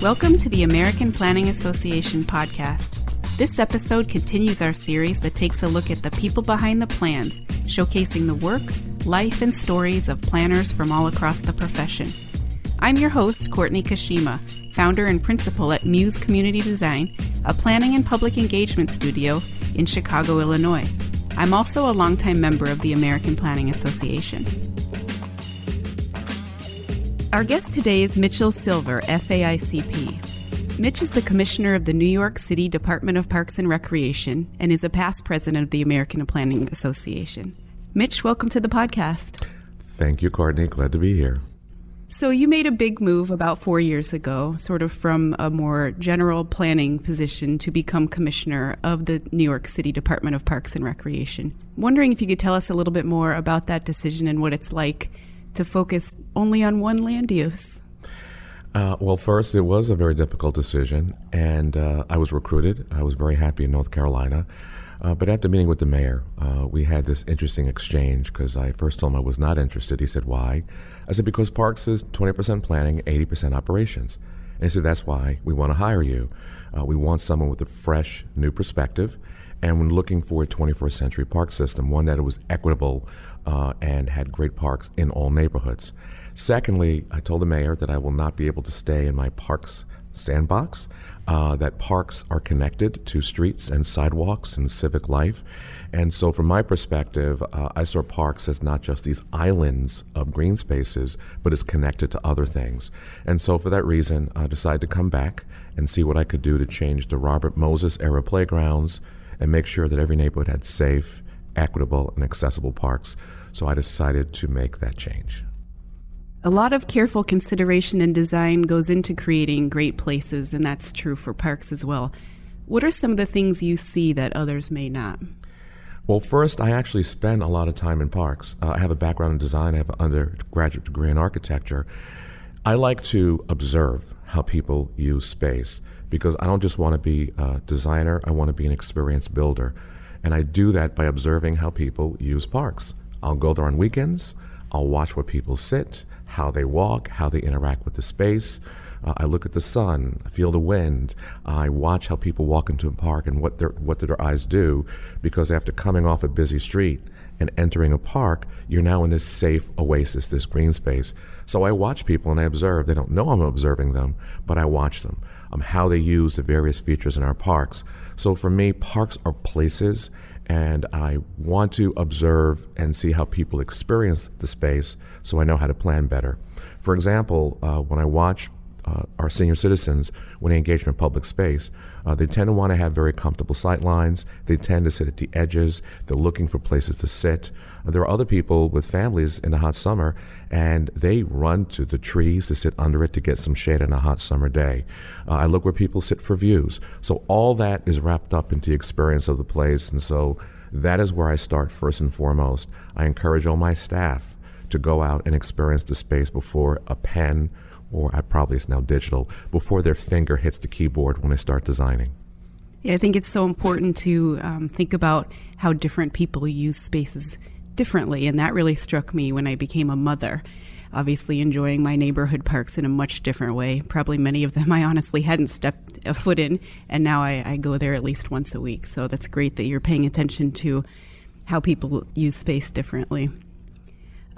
Welcome to the American Planning Association podcast. This episode continues our series that takes a look at the people behind the plans, showcasing the work, life, and stories of planners from all across the profession. I'm your host, Courtney Kashima, founder and principal at Muse Community Design, a planning and public engagement studio in Chicago, Illinois. I'm also a longtime member of the American Planning Association. Our guest today is Mitchell Silver, FAICP. Mitch is the commissioner of the New York City Department of Parks and Recreation and is a past president of the American Planning Association. Mitch, welcome to the podcast. Thank you, Courtney. Glad to be here. So, you made a big move about four years ago, sort of from a more general planning position to become commissioner of the New York City Department of Parks and Recreation. Wondering if you could tell us a little bit more about that decision and what it's like to focus only on one land use? Uh, well, first, it was a very difficult decision, and uh, I was recruited. I was very happy in North Carolina. Uh, but after meeting with the mayor, uh, we had this interesting exchange because I first told him I was not interested. He said, Why? I said, Because Parks is 20% planning, 80% operations. And he said, That's why we want to hire you. Uh, we want someone with a fresh, new perspective. And when looking for a 21st century park system, one that was equitable uh, and had great parks in all neighborhoods. Secondly, I told the mayor that I will not be able to stay in my parks sandbox, uh, that parks are connected to streets and sidewalks and civic life. And so, from my perspective, uh, I saw parks as not just these islands of green spaces, but as connected to other things. And so, for that reason, I decided to come back and see what I could do to change the Robert Moses era playgrounds and make sure that every neighborhood had safe, equitable, and accessible parks. So I decided to make that change. A lot of careful consideration and design goes into creating great places, and that's true for parks as well. What are some of the things you see that others may not? Well, first, I actually spend a lot of time in parks. Uh, I have a background in design, I have an undergraduate degree in architecture. I like to observe how people use space because I don't just want to be a designer, I want to be an experience builder. And I do that by observing how people use parks. I'll go there on weekends, I'll watch where people sit, how they walk, how they interact with the space. Uh, I look at the sun, I feel the wind. I watch how people walk into a park and what what do their eyes do, because after coming off a busy street and entering a park, you're now in this safe oasis, this green space. So I watch people and I observe. They don't know I'm observing them, but I watch them. Um, how they use the various features in our parks. So for me, parks are places, and I want to observe and see how people experience the space so I know how to plan better. For example, uh, when I watch uh, our senior citizens when they engage in a public space. Uh, they tend to want to have very comfortable sight lines. They tend to sit at the edges. They're looking for places to sit. Uh, there are other people with families in the hot summer, and they run to the trees to sit under it to get some shade on a hot summer day. Uh, I look where people sit for views. So all that is wrapped up into the experience of the place, and so that is where I start first and foremost. I encourage all my staff to go out and experience the space before a pen or I probably it's now digital, before their finger hits the keyboard when they start designing. Yeah, I think it's so important to um, think about how different people use spaces differently, and that really struck me when I became a mother. Obviously, enjoying my neighborhood parks in a much different way. Probably many of them I honestly hadn't stepped a foot in, and now I, I go there at least once a week. So that's great that you're paying attention to how people use space differently.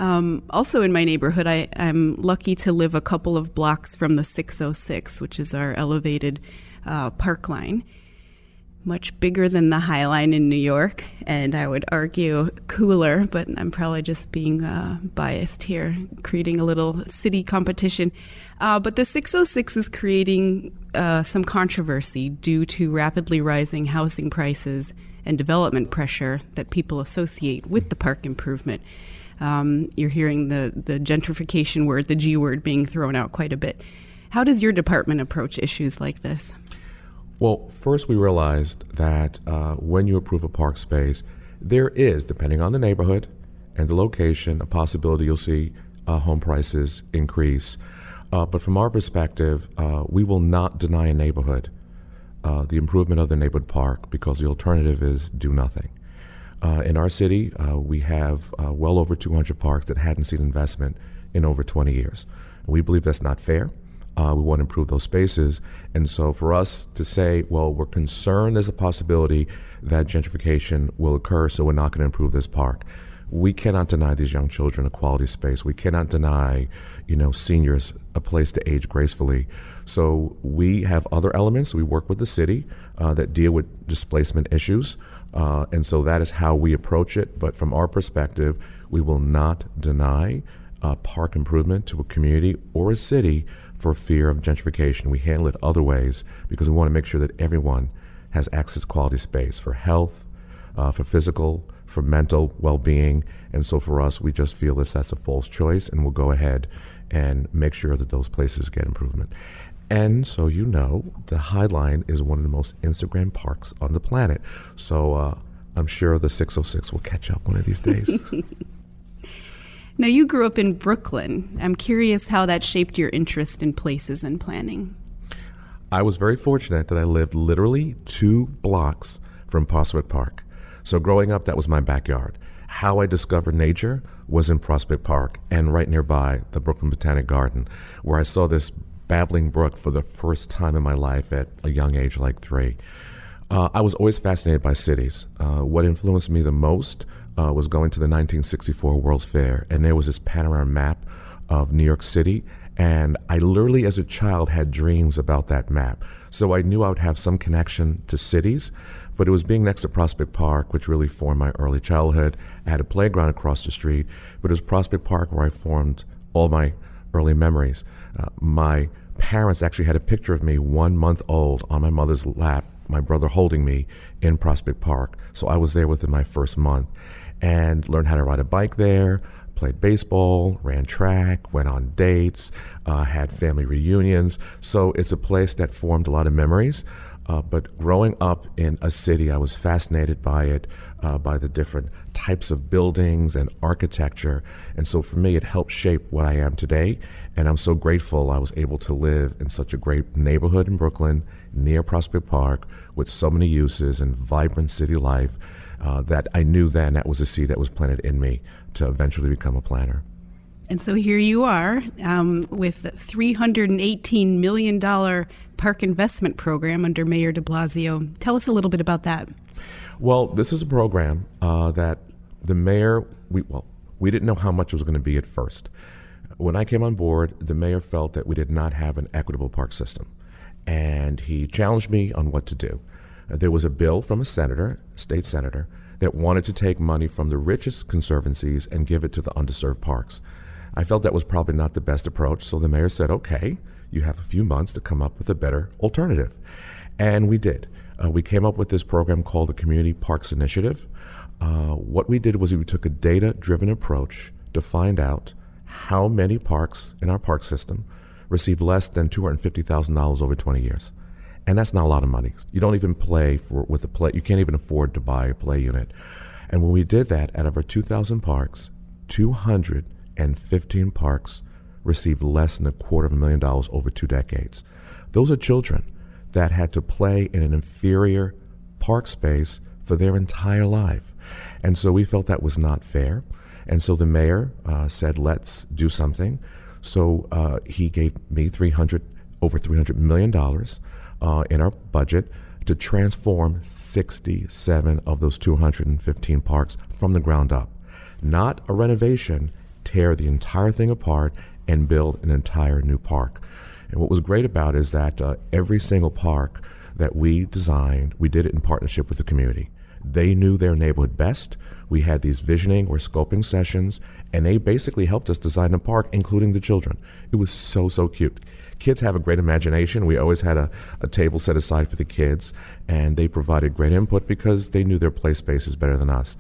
Um, also in my neighborhood, I, am lucky to live a couple of blocks from the 606, which is our elevated uh, park line. Much bigger than the High Line in New York, and I would argue cooler, but I'm probably just being uh, biased here, creating a little city competition. Uh, but the 606 is creating uh, some controversy due to rapidly rising housing prices and development pressure that people associate with the park improvement. Um, you're hearing the, the gentrification word, the G word, being thrown out quite a bit. How does your department approach issues like this? Well, first, we realized that uh, when you approve a park space, there is, depending on the neighborhood and the location, a possibility you'll see uh, home prices increase. Uh, but from our perspective, uh, we will not deny a neighborhood uh, the improvement of the neighborhood park because the alternative is do nothing. Uh, in our city, uh, we have uh, well over 200 parks that hadn't seen investment in over 20 years. We believe that's not fair. Uh, we want to improve those spaces. And so for us to say, well, we're concerned there's a possibility that gentrification will occur, so we're not going to improve this park. We cannot deny these young children a quality space. We cannot deny, you know, seniors a place to age gracefully. So we have other elements. We work with the city uh, that deal with displacement issues. Uh, and so that is how we approach it. But from our perspective, we will not deny uh, park improvement to a community or a city for fear of gentrification. We handle it other ways because we want to make sure that everyone has access to quality space for health, uh, for physical, for mental well being. And so for us, we just feel this that's a false choice, and we'll go ahead and make sure that those places get improvement. And so you know, the Highline is one of the most Instagram parks on the planet. So uh, I'm sure the 606 will catch up one of these days. now, you grew up in Brooklyn. I'm curious how that shaped your interest in places and planning. I was very fortunate that I lived literally two blocks from Prospect Park. So growing up, that was my backyard. How I discovered nature was in Prospect Park and right nearby the Brooklyn Botanic Garden, where I saw this babbling brook for the first time in my life at a young age, like three. Uh, I was always fascinated by cities. Uh, what influenced me the most uh, was going to the 1964 World's Fair, and there was this panorama map of New York City, and I literally, as a child, had dreams about that map. So I knew I would have some connection to cities, but it was being next to Prospect Park, which really formed my early childhood. I had a playground across the street, but it was Prospect Park where I formed all my early memories. Uh, my parents actually had a picture of me one month old on my mother's lap, my brother holding me in Prospect Park. So I was there within my first month and learned how to ride a bike there, played baseball, ran track, went on dates, uh, had family reunions. So it's a place that formed a lot of memories. Uh, but growing up in a city, I was fascinated by it, uh, by the different types of buildings and architecture. And so for me, it helped shape what I am today. And I'm so grateful I was able to live in such a great neighborhood in Brooklyn, near Prospect Park, with so many uses and vibrant city life. Uh, that I knew then that was a seed that was planted in me to eventually become a planner. And so here you are um, with a $318 million park investment program under Mayor de Blasio. Tell us a little bit about that. Well, this is a program uh, that the mayor, we, well, we didn't know how much it was going to be at first. When I came on board, the mayor felt that we did not have an equitable park system. And he challenged me on what to do. There was a bill from a senator, state senator, that wanted to take money from the richest conservancies and give it to the underserved parks. I felt that was probably not the best approach, so the mayor said, okay, you have a few months to come up with a better alternative. And we did. Uh, we came up with this program called the Community Parks Initiative. Uh, what we did was we took a data driven approach to find out how many parks in our park system receive less than $250,000 over 20 years. And that's not a lot of money. You don't even play for with a play. You can't even afford to buy a play unit. And when we did that, out of our 2,000 parks, 215 parks received less than a quarter of a million dollars over two decades. Those are children that had to play in an inferior park space for their entire life. And so we felt that was not fair. And so the mayor uh, said, let's do something. So uh, he gave me 300, over $300 million uh, in our budget to transform 67 of those 215 parks from the ground up. Not a renovation, tear the entire thing apart and build an entire new park. And what was great about is that uh, every single park that we designed, we did it in partnership with the community. They knew their neighborhood best. We had these visioning or scoping sessions, and they basically helped us design the park, including the children. It was so, so cute. Kids have a great imagination. We always had a, a table set aside for the kids, and they provided great input because they knew their play spaces better than us.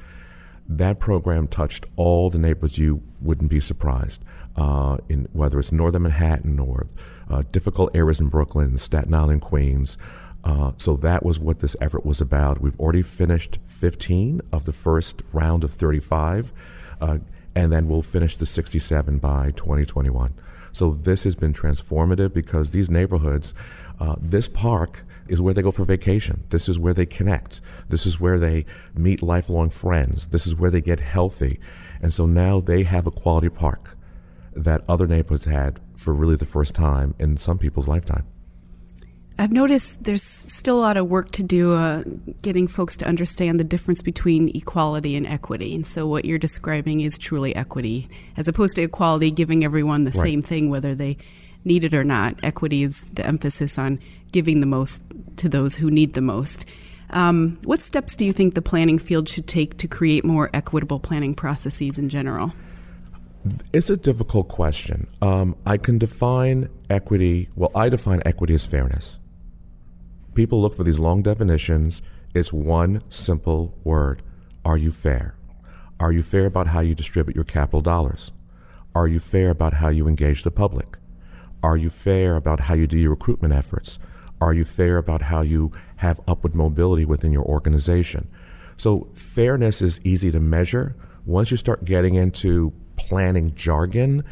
That program touched all the neighborhoods. You wouldn't be surprised uh, in whether it's northern Manhattan or uh, difficult areas in Brooklyn, Staten Island, Queens. Uh, so that was what this effort was about. We've already finished 15 of the first round of 35, uh, and then we'll finish the 67 by 2021. So this has been transformative because these neighborhoods, uh, this park is where they go for vacation. This is where they connect. This is where they meet lifelong friends. This is where they get healthy. And so now they have a quality park that other neighborhoods had for really the first time in some people's lifetime. I've noticed there's still a lot of work to do uh, getting folks to understand the difference between equality and equity. And so, what you're describing is truly equity, as opposed to equality, giving everyone the right. same thing, whether they need it or not. Equity is the emphasis on giving the most to those who need the most. Um, what steps do you think the planning field should take to create more equitable planning processes in general? It's a difficult question. Um, I can define equity, well, I define equity as fairness people look for these long definitions. It's one simple word Are you fair? Are you fair about how you distribute your capital dollars? Are you fair about how you engage the public? Are you fair about how you do your recruitment efforts? Are you fair about how you have upward mobility within your organization? So, fairness is easy to measure. Once you start getting into planning jargon,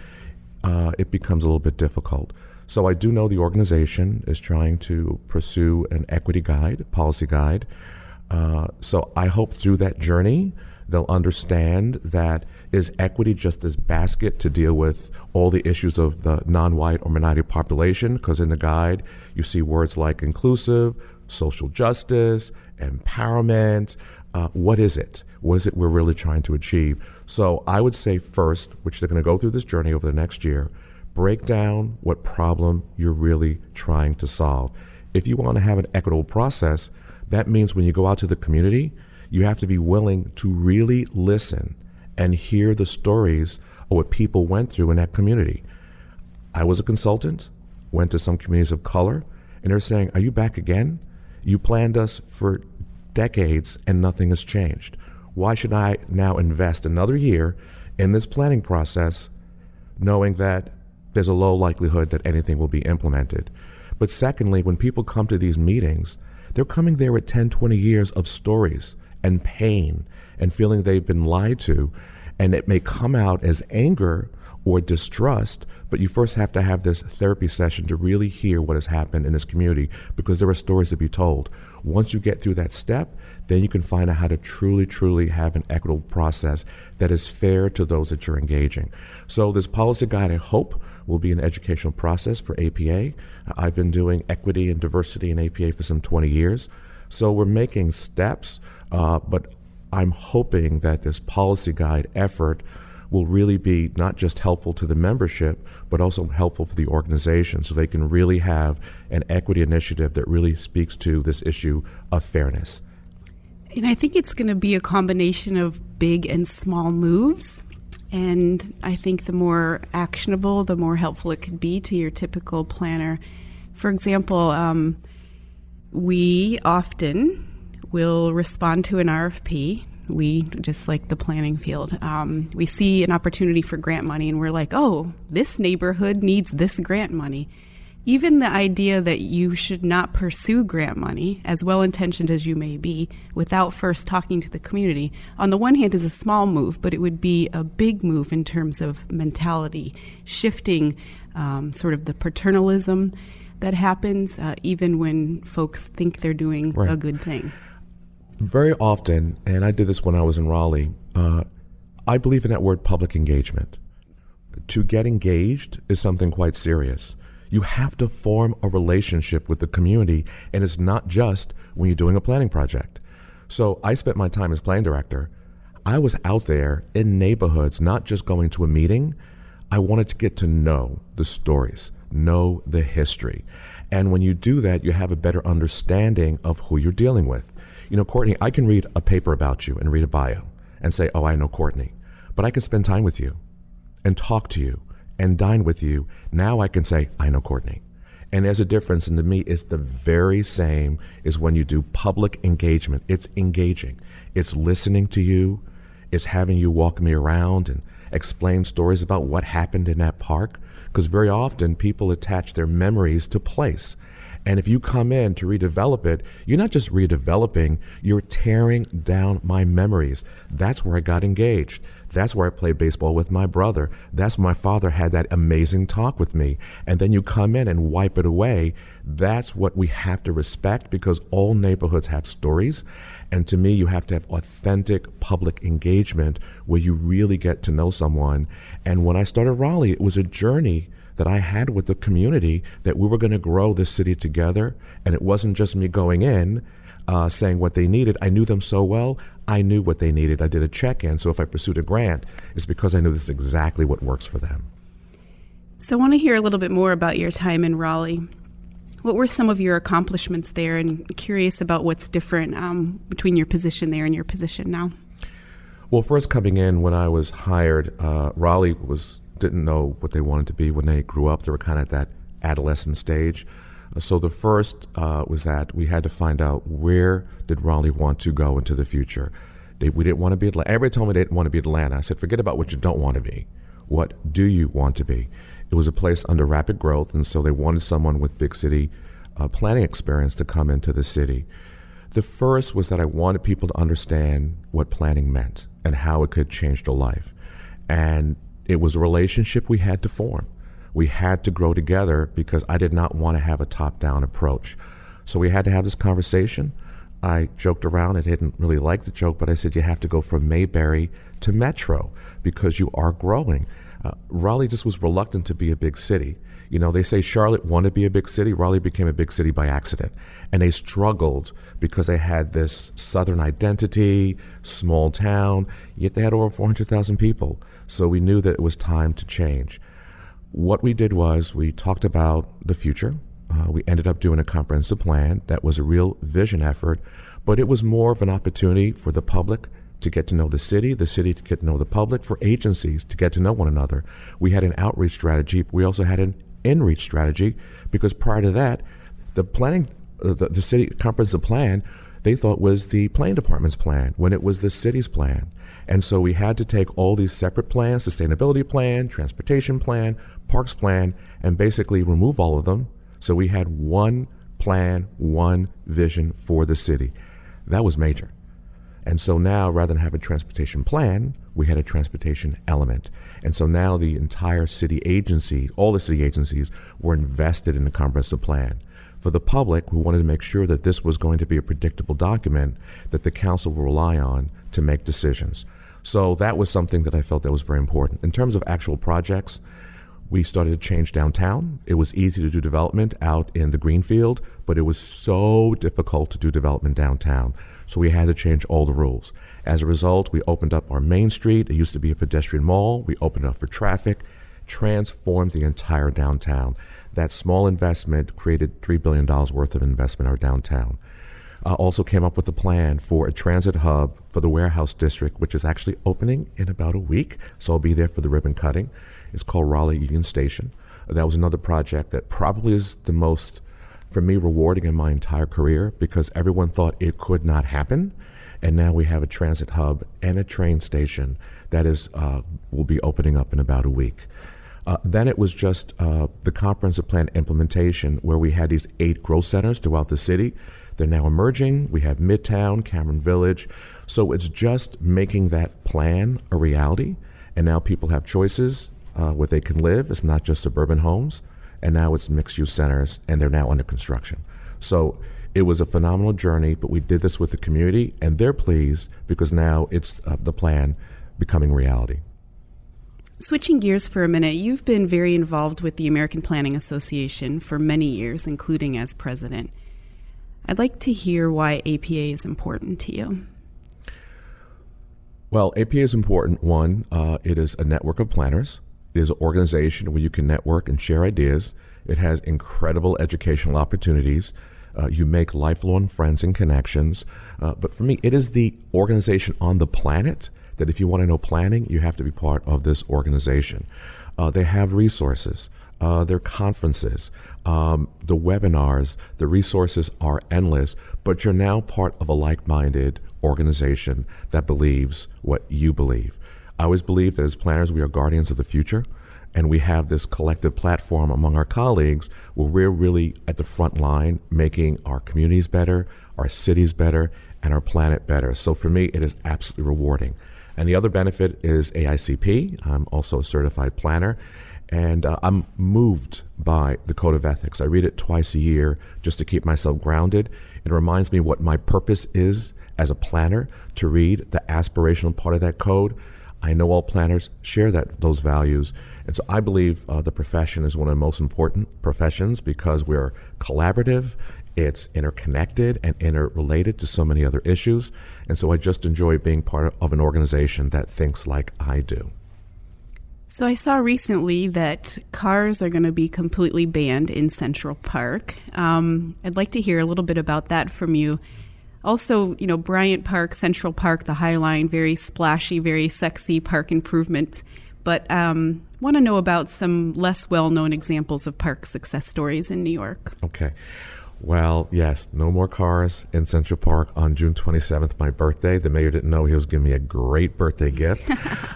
uh, it becomes a little bit difficult. So I do know the organization is trying to pursue an equity guide, policy guide. Uh, so I hope through that journey, they'll understand that is equity just this basket to deal with all the issues of the non-white or minority population? Because in the guide, you see words like inclusive, social justice, empowerment. Uh, what is it? What is it we're really trying to achieve? So I would say first, which they're going to go through this journey over the next year, break down what problem you're really trying to solve. If you want to have an equitable process, that means when you go out to the community, you have to be willing to really listen and hear the stories of what people went through in that community. I was a consultant, went to some communities of color, and they're saying, Are you back again? You planned us for decades and nothing has changed. Why should I now invest another year in this planning process knowing that there's a low likelihood that anything will be implemented. But secondly, when people come to these meetings, they're coming there with 10, 20 years of stories and pain and feeling they've been lied to. And it may come out as anger or distrust, but you first have to have this therapy session to really hear what has happened in this community because there are stories to be told. Once you get through that step, then you can find out how to truly, truly have an equitable process that is fair to those that you're engaging. So, this policy guide, I hope, will be an educational process for APA. I've been doing equity and diversity in APA for some 20 years. So, we're making steps, uh, but I'm hoping that this policy guide effort will really be not just helpful to the membership, but also helpful for the organization so they can really have an equity initiative that really speaks to this issue of fairness. And I think it's going to be a combination of big and small moves. And I think the more actionable, the more helpful it could be to your typical planner. For example, um, we often will respond to an RFP. We, just like the planning field, um, we see an opportunity for grant money and we're like, oh, this neighborhood needs this grant money even the idea that you should not pursue grant money, as well intentioned as you may be, without first talking to the community, on the one hand is a small move, but it would be a big move in terms of mentality, shifting um, sort of the paternalism that happens uh, even when folks think they're doing right. a good thing. Very often, and I did this when I was in Raleigh, uh, I believe in that word public engagement. To get engaged is something quite serious. You have to form a relationship with the community, and it's not just when you're doing a planning project. So I spent my time as planning director. I was out there in neighborhoods, not just going to a meeting. I wanted to get to know the stories, know the history. And when you do that, you have a better understanding of who you're dealing with. You know, Courtney, I can read a paper about you and read a bio and say, oh, I know Courtney. But I can spend time with you and talk to you and dine with you, now I can say, I know Courtney. And there's a difference, and to me, it's the very same as when you do public engagement. It's engaging, it's listening to you, it's having you walk me around and explain stories about what happened in that park. Because very often people attach their memories to place. And if you come in to redevelop it, you're not just redeveloping, you're tearing down my memories. That's where I got engaged. That's where I played baseball with my brother. That's my father had that amazing talk with me. And then you come in and wipe it away. That's what we have to respect because all neighborhoods have stories. And to me, you have to have authentic public engagement where you really get to know someone. And when I started Raleigh, it was a journey that I had with the community that we were going to grow this city together. And it wasn't just me going in uh, saying what they needed. I knew them so well. I knew what they needed. I did a check in. So if I pursued a grant, it's because I knew this is exactly what works for them. So I want to hear a little bit more about your time in Raleigh. What were some of your accomplishments there? And curious about what's different um, between your position there and your position now. Well, first coming in when I was hired, uh, Raleigh was didn't know what they wanted to be when they grew up. They were kind of at that adolescent stage. Uh, so the first uh, was that we had to find out where did Raleigh want to go into the future. They, we didn't want to be Atlanta. Everybody told me they didn't want to be Atlanta. I said, forget about what you don't want to be. What do you want to be? It was a place under rapid growth, and so they wanted someone with big city uh, planning experience to come into the city. The first was that I wanted people to understand what planning meant and how it could change their life. And it was a relationship we had to form. We had to grow together because I did not want to have a top down approach. So we had to have this conversation. I joked around. I didn't really like the joke, but I said, You have to go from Mayberry to Metro because you are growing. Uh, Raleigh just was reluctant to be a big city. You know, they say Charlotte wanted to be a big city. Raleigh became a big city by accident. And they struggled because they had this southern identity, small town, yet they had over 400,000 people. So we knew that it was time to change. What we did was we talked about the future. Uh, we ended up doing a comprehensive plan that was a real vision effort, but it was more of an opportunity for the public to get to know the city, the city to get to know the public, for agencies to get to know one another. We had an outreach strategy. We also had an in-reach strategy because prior to that, the planning, uh, the, the city comprehensive plan, they thought was the planning department's plan when it was the city's plan. And so we had to take all these separate plans, sustainability plan, transportation plan, parks plan, and basically remove all of them. So we had one plan, one vision for the city. That was major. And so now, rather than have a transportation plan, we had a transportation element. And so now the entire city agency, all the city agencies, were invested in the comprehensive plan. For the public, we wanted to make sure that this was going to be a predictable document that the council will rely on to make decisions. So that was something that I felt that was very important. In terms of actual projects, we started to change downtown. It was easy to do development out in the greenfield, but it was so difficult to do development downtown. So we had to change all the rules. As a result, we opened up our main street. It used to be a pedestrian mall. We opened up for traffic, transformed the entire downtown. That small investment created $3 billion worth of investment in our downtown. Uh, also came up with a plan for a transit hub for the warehouse district, which is actually opening in about a week. So I'll be there for the ribbon cutting. It's called Raleigh Union Station. That was another project that probably is the most, for me, rewarding in my entire career because everyone thought it could not happen. And now we have a transit hub and a train station that is uh, will be opening up in about a week. Uh, then it was just uh, the comprehensive plan implementation, where we had these eight growth centers throughout the city. They're now emerging. We have Midtown, Cameron Village. So it's just making that plan a reality. And now people have choices uh, where they can live. It's not just suburban homes, and now it's mixed use centers, and they're now under construction. So it was a phenomenal journey, but we did this with the community, and they're pleased because now it's uh, the plan becoming reality. Switching gears for a minute, you've been very involved with the American Planning Association for many years, including as president. I'd like to hear why APA is important to you. Well, APA is important. One, uh, it is a network of planners it is an organization where you can network and share ideas. It has incredible educational opportunities. Uh, you make lifelong friends and connections. Uh, but for me, it is the organization on the planet that if you want to know planning, you have to be part of this organization. Uh, they have resources. Uh, their conferences, um, the webinars, the resources are endless, but you're now part of a like minded organization that believes what you believe. I always believe that as planners, we are guardians of the future, and we have this collective platform among our colleagues where we're really at the front line making our communities better, our cities better, and our planet better. So for me, it is absolutely rewarding. And the other benefit is AICP. I'm also a certified planner. And uh, I'm moved by the Code of Ethics. I read it twice a year just to keep myself grounded. It reminds me what my purpose is as a planner to read the aspirational part of that code I know all planners share that those values, and so I believe uh, the profession is one of the most important professions because we're collaborative, it's interconnected and interrelated to so many other issues, and so I just enjoy being part of an organization that thinks like I do. So I saw recently that cars are going to be completely banned in Central Park. Um, I'd like to hear a little bit about that from you. Also, you know, Bryant Park, Central Park, the High Line, very splashy, very sexy park improvement. But um, want to know about some less well-known examples of park success stories in New York. Okay. Well, yes, no more cars in Central Park on June 27th, my birthday. The mayor didn't know he was giving me a great birthday gift.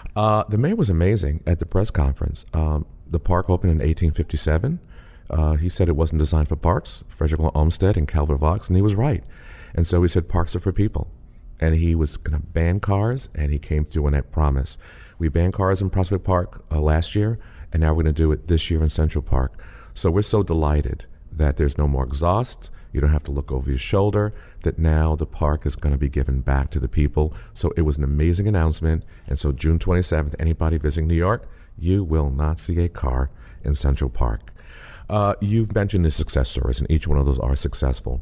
uh, the mayor was amazing at the press conference. Um, the park opened in 1857. Uh, he said it wasn't designed for parks, Frederick Olmsted and Calvert Vaux, and he was right. And so he said parks are for people. And he was going to ban cars, and he came through on that promise. We banned cars in Prospect Park uh, last year, and now we're going to do it this year in Central Park. So we're so delighted that there's no more exhaust. You don't have to look over your shoulder. That now the park is going to be given back to the people. So it was an amazing announcement. And so June 27th, anybody visiting New York, you will not see a car in Central Park. Uh, you've mentioned the success stories, and each one of those are successful.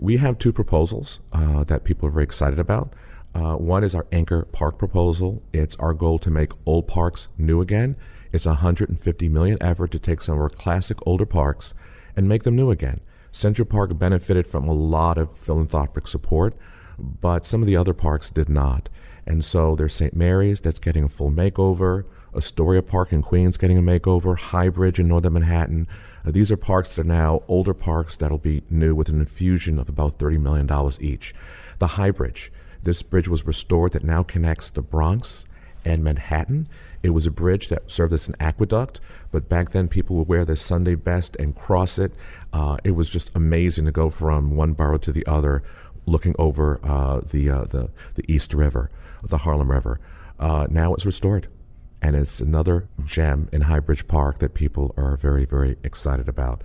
We have two proposals uh, that people are very excited about. Uh, one is our Anchor Park proposal. It's our goal to make old parks new again. It's a 150 million effort to take some of our classic older parks and make them new again. Central Park benefited from a lot of philanthropic support, but some of the other parks did not. And so there's St. Mary's that's getting a full makeover, Astoria Park in Queens getting a makeover, High Bridge in northern Manhattan. Uh, these are parks that are now older parks that'll be new with an infusion of about $30 million each. The High Bridge, this bridge was restored that now connects the Bronx and Manhattan. It was a bridge that served as an aqueduct, but back then people would wear their Sunday best and cross it. Uh, it was just amazing to go from one borough to the other, looking over uh, the, uh, the the East River, the Harlem River. Uh, now it's restored, and it's another gem in High Bridge Park that people are very very excited about.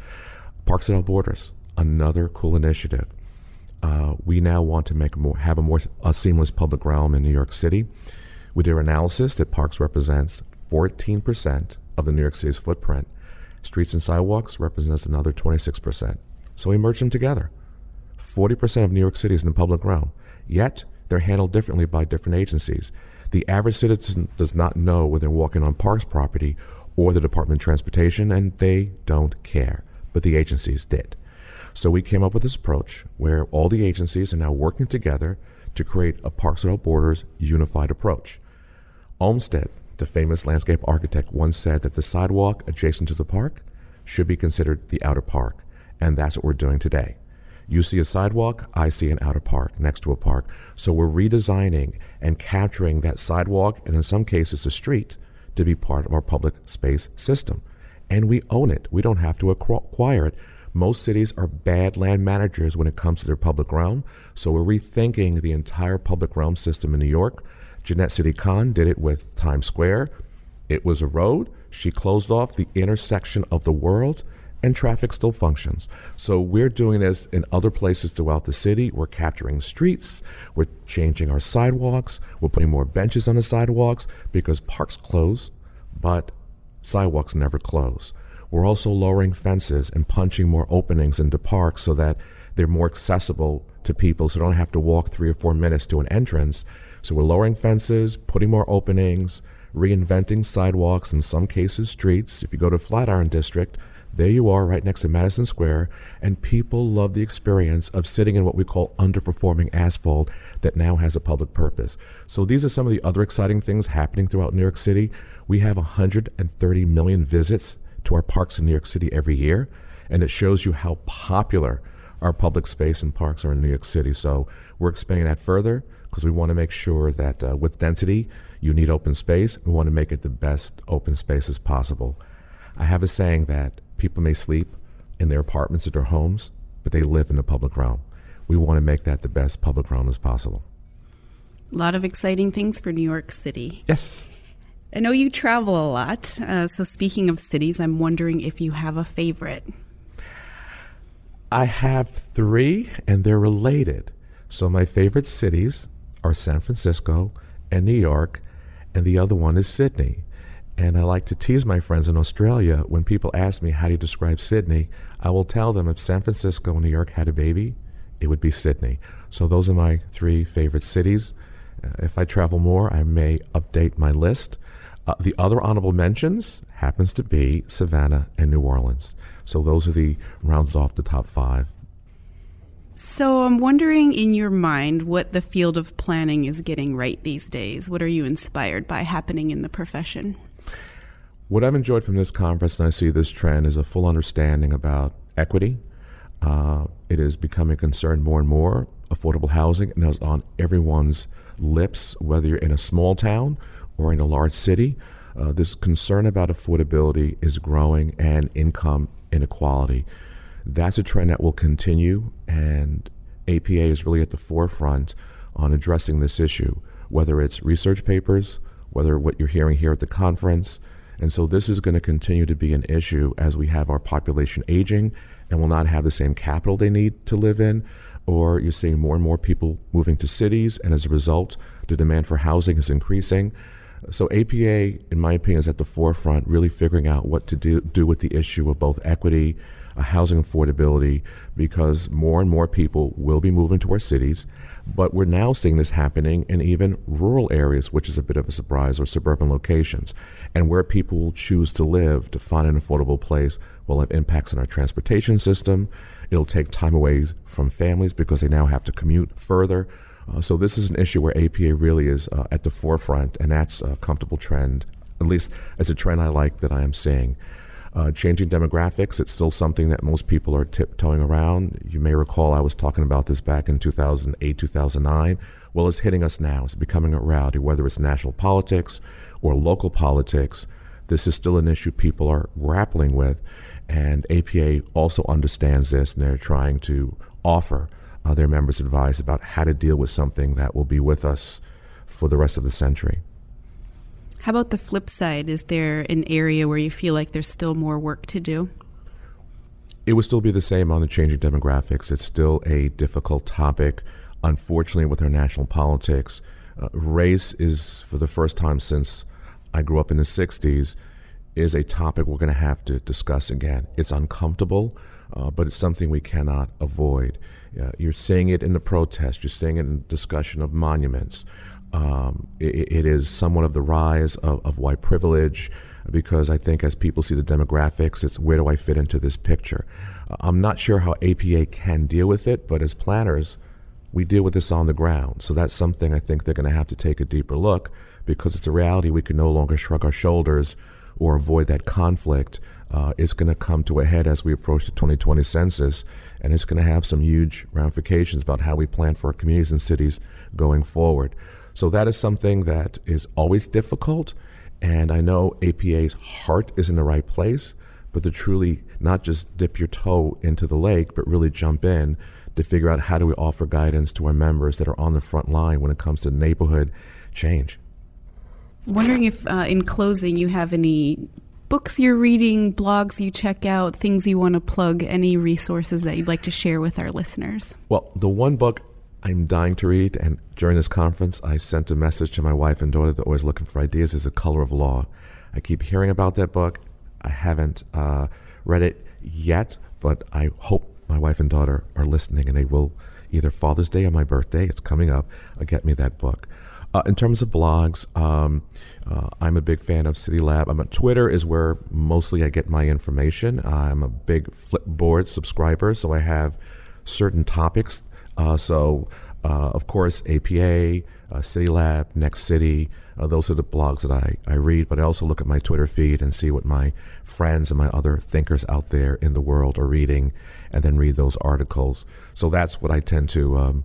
Parks Without Borders, another cool initiative. Uh, we now want to make more have a more a seamless public realm in New York City. We did our analysis that parks represents 14% of the New York City's footprint. Streets and sidewalks represents another 26%. So we merge them together. 40% of New York City is in the public realm, yet they're handled differently by different agencies. The average citizen does not know when they're walking on parks property or the Department of Transportation, and they don't care, but the agencies did. So we came up with this approach where all the agencies are now working together to create a Parks Without Borders unified approach. Olmsted, the famous landscape architect, once said that the sidewalk adjacent to the park should be considered the outer park, and that's what we're doing today. You see a sidewalk, I see an outer park next to a park. So we're redesigning and capturing that sidewalk, and in some cases, a street, to be part of our public space system. And we own it, we don't have to acquire it. Most cities are bad land managers when it comes to their public realm, so we're rethinking the entire public realm system in New York Janette Sadik-Khan did it with Times Square. It was a road. She closed off the intersection of the world, and traffic still functions. So we're doing this in other places throughout the city. We're capturing streets. We're changing our sidewalks. We're putting more benches on the sidewalks because parks close, but sidewalks never close. We're also lowering fences and punching more openings into parks so that they're more accessible to people so they don't have to walk three or four minutes to an entrance so we're lowering fences, putting more openings, reinventing sidewalks, in some cases, streets. If you go to Flatiron District, there you are right next to Madison Square, and people love the experience of sitting in what we call underperforming asphalt that now has a public purpose. So these are some of the other exciting things happening throughout New York City. We have 130 million visits to our parks in New York City every year, and it shows you how popular our public space and parks are in New York City. So we're expanding that further because we want to make sure that uh, with density, you need open space. We want to make it the best open space as possible. I have a saying that people may sleep in their apartments or their homes, but they live in the public realm. We want to make that the best public realm as possible. A lot of exciting things for New York City. Yes. I know you travel a lot. Uh, so, speaking of cities, I'm wondering if you have a favorite. I have three, and they're related. So, my favorite cities are San Francisco and New York, and the other one is Sydney. And I like to tease my friends in Australia when people ask me how do you describe Sydney, I will tell them if San Francisco and New York had a baby, it would be Sydney. So those are my three favorite cities. Uh, if I travel more, I may update my list. Uh, the other honorable mentions happens to be Savannah and New Orleans. So those are the rounded off the top five. So I'm wondering in your mind what the field of planning is getting right these days. What are you inspired by happening in the profession? What I've enjoyed from this conference, and I see this trend, is a full understanding about equity. Uh, it is becoming a concern more and more. Affordable housing and is on everyone's lips, whether you're in a small town or in a large city. Uh, this concern about affordability is growing and income inequality. That's a trend that will continue, and APA is really at the forefront on addressing this issue, whether it's research papers, whether what you're hearing here at the conference, and so this is going to continue to be an issue as we have our population aging and will not have the same capital they need to live in. Or you're seeing more and more people moving to cities, and as a result, the demand for housing is increasing. So APA, in my opinion, is at the forefront, really figuring out what to do, do with the issue of both equity, housing affordability, because more and more people will be moving to our cities. But we're now seeing this happening in even rural areas, which is a bit of a surprise, or suburban locations. And where people will choose to live to find an affordable place will have impacts on our transportation system. It'll take time away from families because they now have to commute further. Uh, so this is an issue where APA really is uh, at the forefront, and that's a comfortable trend. At least it's a trend I like that I am seeing. Uh, changing demographics, it's still something that most people are tiptoeing around. You may recall I was talking about this back in 2008, 2009. Well, it's hitting us now. It's becoming a reality, whether it's national politics or local politics. This is still an issue people are grappling with. And APA also understands this, and they're trying to offer uh, their members advice about how to deal with something that will be with us for the rest of the century. How about the flip side? Is there an area where you feel like there's still more work to do? It would still be the same on the changing demographics. It's still a difficult topic. Unfortunately, with our national politics, uh, race is, for the first time since I grew up in the 60s, is a topic we're going to have to discuss again. It's uncomfortable, uh, but it's something we cannot avoid. Uh, you're seeing it in the protests, you're seeing it in the discussion of monuments um, it, it is somewhat of the rise of, of, white privilege because I think as people see the demographics, it's where do I fit into this picture? Uh, I'm not sure how APA can deal with it, but as planners, we deal with this on the ground. So that's something I think they're going to have to take a deeper look because it's a reality we can no longer shrug our shoulders or avoid that conflict. Uh, it's going to come to a head as we approach the 2020 census, and it's going to have some huge ramifications about how we plan for our communities and cities going forward. So that is something that is always difficult. And I know APA's heart is in the right place, but to truly not just dip your toe into the lake, but really jump in to figure out how do we offer guidance to our members that are on the front line when it comes to neighborhood change. Wondering if, uh, in closing, you have any books you're reading, blogs you check out, things you want to plug, any resources that you'd like to share with our listeners? Well, the one book I'm dying to read, and during this conference, I sent a message to my wife and daughter that are always looking for ideas. Is The Color of Law. I keep hearing about that book. I haven't uh, read it yet, but I hope my wife and daughter are listening, and they will either Father's Day or my birthday. It's coming up. Uh, get me that book. Uh, in terms of blogs, um, uh, I'm a big fan of City Lab. I'm Twitter is where mostly I get my information. I'm a big Flipboard subscriber, so I have certain topics uh, so, uh, of course, APA, uh, City Lab, Next City, uh, those are the blogs that I, I read, but I also look at my Twitter feed and see what my friends and my other thinkers out there in the world are reading and then read those articles. So that's what I tend to, um,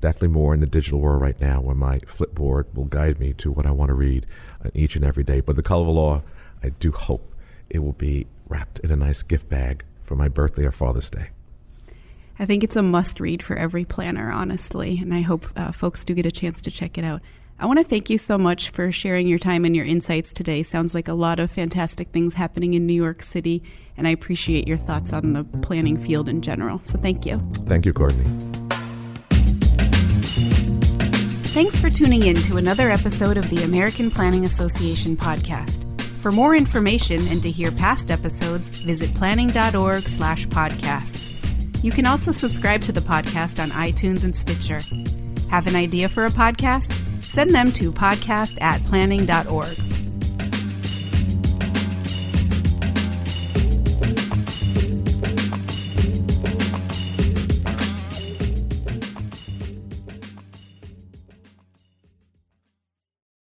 definitely more in the digital world right now where my Flipboard will guide me to what I want to read each and every day. But the Color of the Law, I do hope it will be wrapped in a nice gift bag for my birthday or Father's Day. I think it's a must read for every planner, honestly, and I hope uh, folks do get a chance to check it out. I want to thank you so much for sharing your time and your insights today. Sounds like a lot of fantastic things happening in New York City, and I appreciate your thoughts on the planning field in general. So thank you. Thank you, Courtney. Thanks for tuning in to another episode of the American Planning Association podcast. For more information and to hear past episodes, visit planning.org slash podcasts. You can also subscribe to the podcast on iTunes and Stitcher. Have an idea for a podcast? Send them to podcast at planning.org.